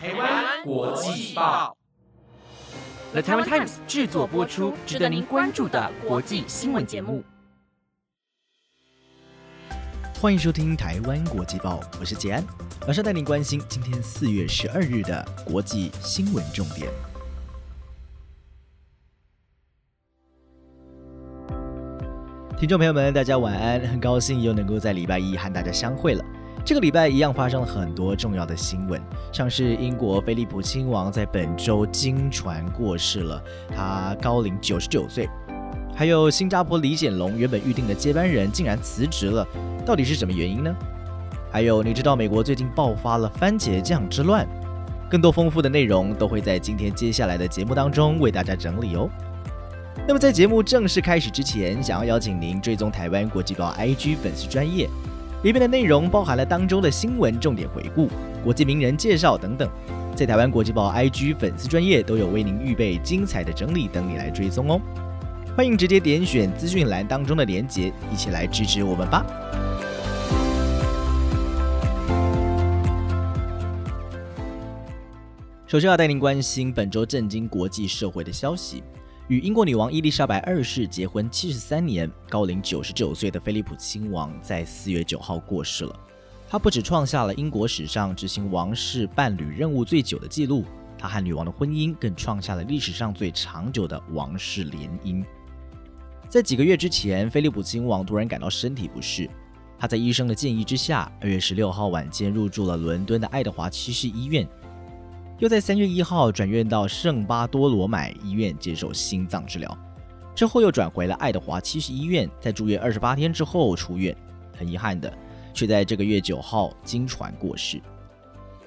台湾国际报，The Taiwan Times 制作播出，值得您关注的国际新闻节目。欢迎收听台湾国际报，我是杰安，马上带您关心今天四月十二日的国际新闻重点。听众朋友们，大家晚安！很高兴又能够在礼拜一和大家相会了。这个礼拜一样发生了很多重要的新闻，像是英国菲利普亲王在本周经传过世了，他高龄九十九岁。还有新加坡李显龙原本预定的接班人竟然辞职了，到底是什么原因呢？还有你知道美国最近爆发了番茄酱之乱？更多丰富的内容都会在今天接下来的节目当中为大家整理哦。那么在节目正式开始之前，想要邀请您追踪台湾国际报 IG 粉丝专业，里面的内容包含了当周的新闻重点回顾、国际名人介绍等等，在台湾国际报 IG 粉丝专业都有为您预备精彩的整理等你来追踪哦。欢迎直接点选资讯栏当中的连结，一起来支持我们吧。首先要带您关心本周震惊国际社会的消息。与英国女王伊丽莎白二世结婚七十三年、高龄九十九岁的菲利普亲王在四月九号过世了。他不止创下了英国史上执行王室伴侣任务最久的记录，他和女王的婚姻更创下了历史上最长久的王室联姻。在几个月之前，菲利普亲王突然感到身体不适，他在医生的建议之下，二月十六号晚间入住了伦敦的爱德华七世医院。又在三月一号转院到圣巴多罗买医院接受心脏治疗，之后又转回了爱德华七世医院，在住院二十八天之后出院。很遗憾的，却在这个月九号经传过世。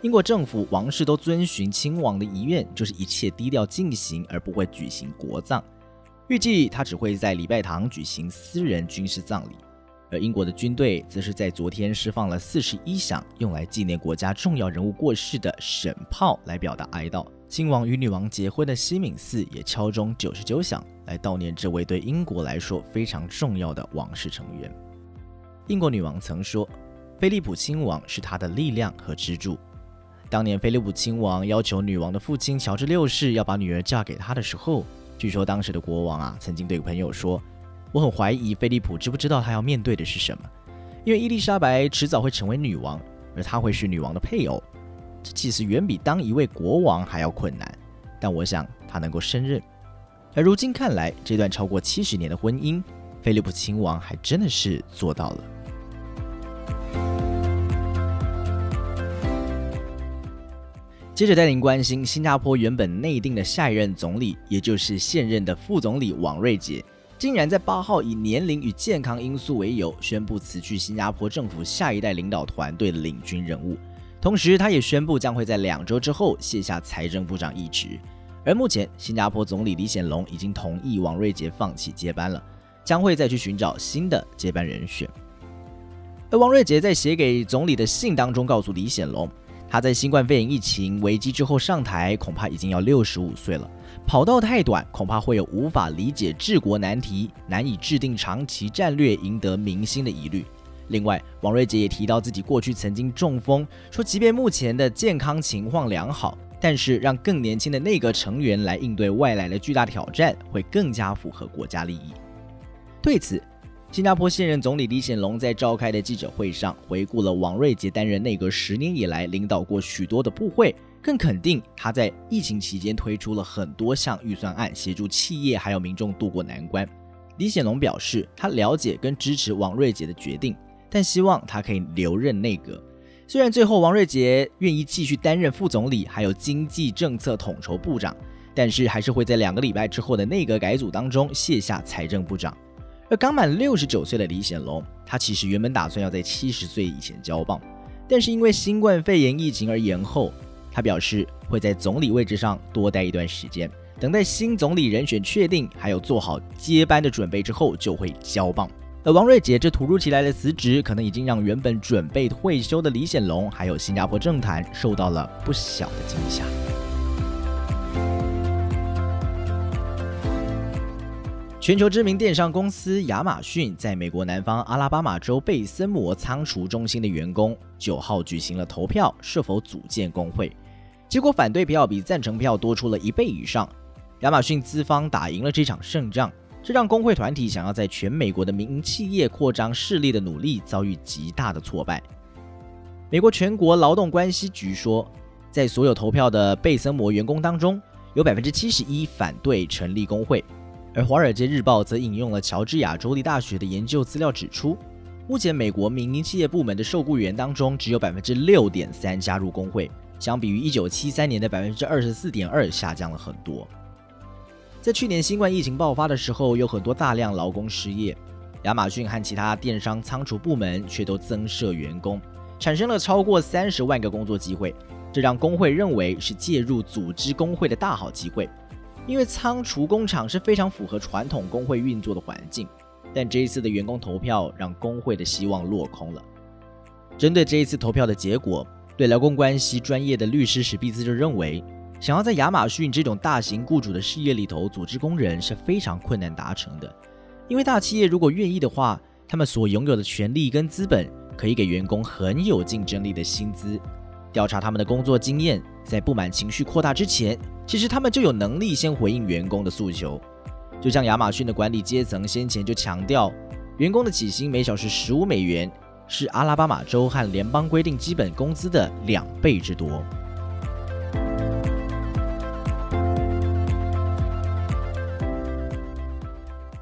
英国政府、王室都遵循亲王的遗愿，就是一切低调进行，而不会举行国葬。预计他只会在礼拜堂举行私人军事葬礼。而英国的军队则是在昨天释放了四十一响用来纪念国家重要人物过世的神炮，来表达哀悼。亲王与女王结婚的西敏寺也敲钟九十九响，来悼念这位对英国来说非常重要的王室成员。英国女王曾说：“菲利普亲王是她的力量和支柱。”当年菲利普亲王要求女王的父亲乔治六世要把女儿嫁给他的时候，据说当时的国王啊曾经对朋友说。我很怀疑菲利普知不知道他要面对的是什么，因为伊丽莎白迟早会成为女王，而他会是女王的配偶，这其实远比当一位国王还要困难。但我想他能够胜任。而如今看来，这段超过七十年的婚姻，菲利普亲王还真的是做到了。接着带您关心新加坡原本内定的下一任总理，也就是现任的副总理王瑞杰。竟然在八号以年龄与健康因素为由，宣布辞去新加坡政府下一代领导团队的领军人物。同时，他也宣布将会在两周之后卸下财政部长一职。而目前，新加坡总理李显龙已经同意王瑞杰放弃接班了，将会再去寻找新的接班人选。而王瑞杰在写给总理的信当中告诉李显龙，他在新冠肺炎疫情危机之后上台，恐怕已经要六十五岁了。跑道太短，恐怕会有无法理解治国难题、难以制定长期战略、赢得民心的疑虑。另外，王瑞杰也提到自己过去曾经中风，说即便目前的健康情况良好，但是让更年轻的内阁成员来应对外来的巨大挑战，会更加符合国家利益。对此，新加坡现任总理李显龙在召开的记者会上回顾了王瑞杰担任内阁十年以来领导过许多的部会。更肯定，他在疫情期间推出了很多项预算案，协助企业还有民众渡过难关。李显龙表示，他了解跟支持王瑞杰的决定，但希望他可以留任内阁。虽然最后王瑞杰愿意继续担任副总理，还有经济政策统筹部长，但是还是会在两个礼拜之后的内阁改组当中卸下财政部长。而刚满六十九岁的李显龙，他其实原本打算要在七十岁以前交棒，但是因为新冠肺炎疫情而延后。他表示会在总理位置上多待一段时间，等待新总理人选确定，还有做好接班的准备之后，就会交棒。而王瑞杰这突如其来的辞职，可能已经让原本准备退休的李显龙，还有新加坡政坛受到了不小的惊吓。全球知名电商公司亚马逊在美国南方阿拉巴马州贝森摩仓储中心的员工九号举行了投票，是否组建工会。结果反对票比赞成票多出了一倍以上。亚马逊资方打赢了这场胜仗，这让工会团体想要在全美国的民营企业扩张势力的努力遭遇极大的挫败。美国全国劳动关系局说，在所有投票的贝森摩员工当中，有百分之七十一反对成立工会。而《华尔街日报》则引用了乔治亚州立大学的研究资料指出，目前美国民营企业部门的受雇员当中，只有百分之六点三加入工会，相比于一九七三年的百分之二十四点二下降了很多。在去年新冠疫情爆发的时候，有很多大量劳工失业，亚马逊和其他电商仓储部门却都增设员工，产生了超过三十万个工作机会。这让工会认为是介入组织工会的大好机会，因为仓储工厂是非常符合传统工会运作的环境。但这一次的员工投票让工会的希望落空了。针对这一次投票的结果，对劳工关系专业的律师史毕兹就认为。想要在亚马逊这种大型雇主的事业里头组织工人是非常困难达成的，因为大企业如果愿意的话，他们所拥有的权利跟资本可以给员工很有竞争力的薪资，调查他们的工作经验，在不满情绪扩大之前，其实他们就有能力先回应员工的诉求。就像亚马逊的管理阶层先前就强调，员工的起薪每小时十五美元，是阿拉巴马州和联邦规定基本工资的两倍之多。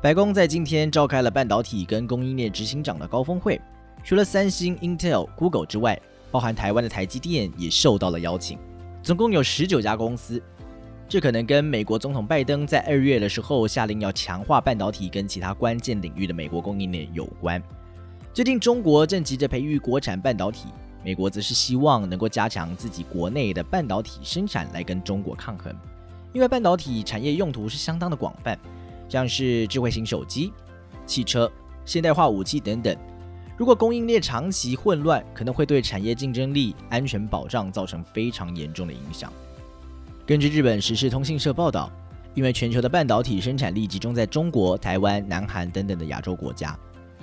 白宫在今天召开了半导体跟供应链执行长的高峰会，除了三星、Intel、Google 之外，包含台湾的台积电也受到了邀请，总共有十九家公司。这可能跟美国总统拜登在二月的时候下令要强化半导体跟其他关键领域的美国供应链有关。最近中国正急着培育国产半导体，美国则是希望能够加强自己国内的半导体生产来跟中国抗衡，因为半导体产业用途是相当的广泛。像是智慧型手机、汽车、现代化武器等等，如果供应链长期混乱，可能会对产业竞争力、安全保障造成非常严重的影响。根据日本时事通信社报道，因为全球的半导体生产力集中在中国、台湾、南韩等等的亚洲国家，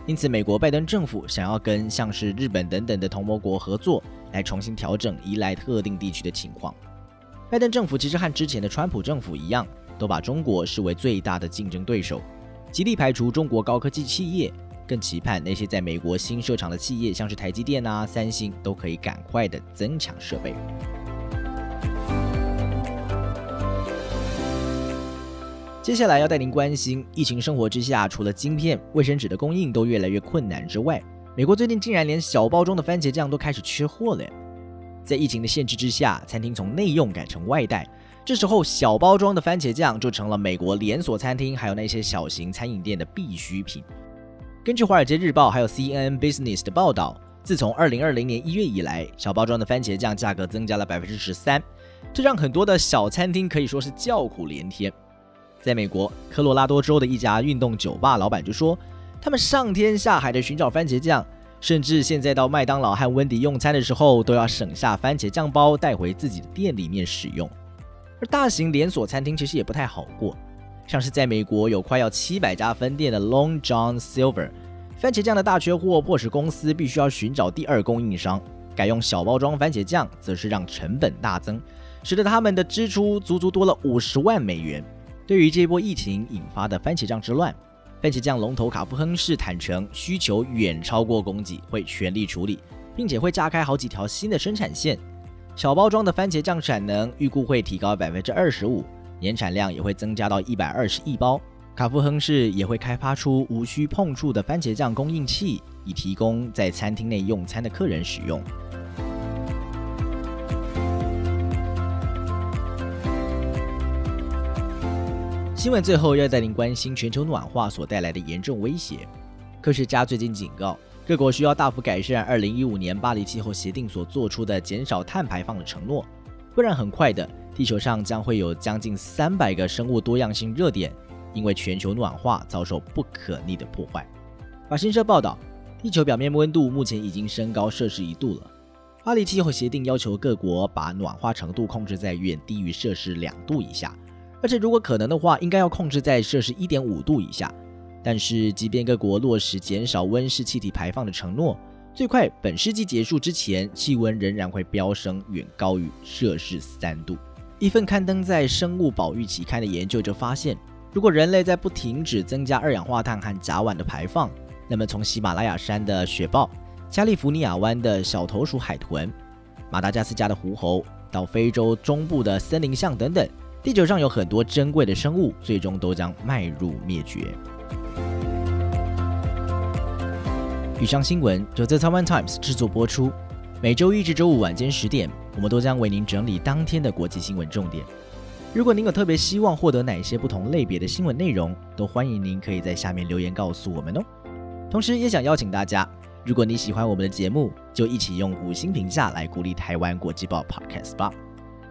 因此美国拜登政府想要跟像是日本等等的同盟国合作，来重新调整依赖特定地区的情况。拜登政府其实和之前的川普政府一样。都把中国视为最大的竞争对手，极力排除中国高科技企业，更期盼那些在美国新设厂的企业，像是台积电啊、三星，都可以赶快的增强设备。接下来要带您关心，疫情生活之下，除了晶片、卫生纸的供应都越来越困难之外，美国最近竟然连小包装的番茄酱都开始缺货了。在疫情的限制之下，餐厅从内用改成外带。这时候，小包装的番茄酱就成了美国连锁餐厅还有那些小型餐饮店的必需品。根据《华尔街日报》还有 CNN Business 的报道，自从2020年1月以来，小包装的番茄酱价格增加了百分之十三，这让很多的小餐厅可以说是叫苦连天。在美国科罗拉多州的一家运动酒吧老板就说，他们上天下海的寻找番茄酱，甚至现在到麦当劳和温迪用餐的时候，都要省下番茄酱包带回自己的店里面使用。而大型连锁餐厅其实也不太好过，像是在美国有快要七百家分店的 Long John Silver，番茄酱的大缺货迫使公司必须要寻找第二供应商，改用小包装番茄酱，则是让成本大增，使得他们的支出足足多了五十万美元。对于这波疫情引发的番茄酱之乱，番茄酱龙头卡夫亨氏坦诚需求远超过供给，会全力处理，并且会炸开好几条新的生产线。小包装的番茄酱产能预估会提高百分之二十五，年产量也会增加到一百二十亿包。卡夫亨氏也会开发出无需碰触的番茄酱供应器，以提供在餐厅内用餐的客人使用。新闻最后要带您关心全球暖化所带来的严重威胁。科学家最近警告。各国需要大幅改善二零一五年巴黎气候协定所做出的减少碳排放的承诺，不然很快的，地球上将会有将近三百个生物多样性热点，因为全球暖化遭受不可逆的破坏。法新社报道，地球表面温度目前已经升高摄氏一度了。巴黎气候协定要求各国把暖化程度控制在远低于摄氏两度以下，而且如果可能的话，应该要控制在摄氏一点五度以下。但是，即便各国落实减少温室气体排放的承诺，最快本世纪结束之前，气温仍然会飙升，远高于摄氏三度。一份刊登在《生物保育期刊》的研究就发现，如果人类在不停止增加二氧化碳和甲烷的排放，那么从喜马拉雅山的雪豹、加利福尼亚湾的小头鼠海豚、马达加斯加的狐猴，到非洲中部的森林象等等，地球上有很多珍贵的生物，最终都将迈入灭绝。以上新闻由 The Taiwan Times 制作播出。每周一至周五晚间十点，我们都将为您整理当天的国际新闻重点。如果您有特别希望获得哪些不同类别的新闻内容，都欢迎您可以在下面留言告诉我们哦。同时，也想邀请大家，如果你喜欢我们的节目，就一起用五星评价来鼓励台湾国际报 Podcast 吧。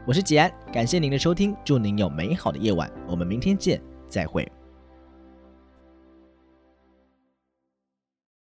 我是吉安，感谢您的收听，祝您有美好的夜晚，我们明天见，再会。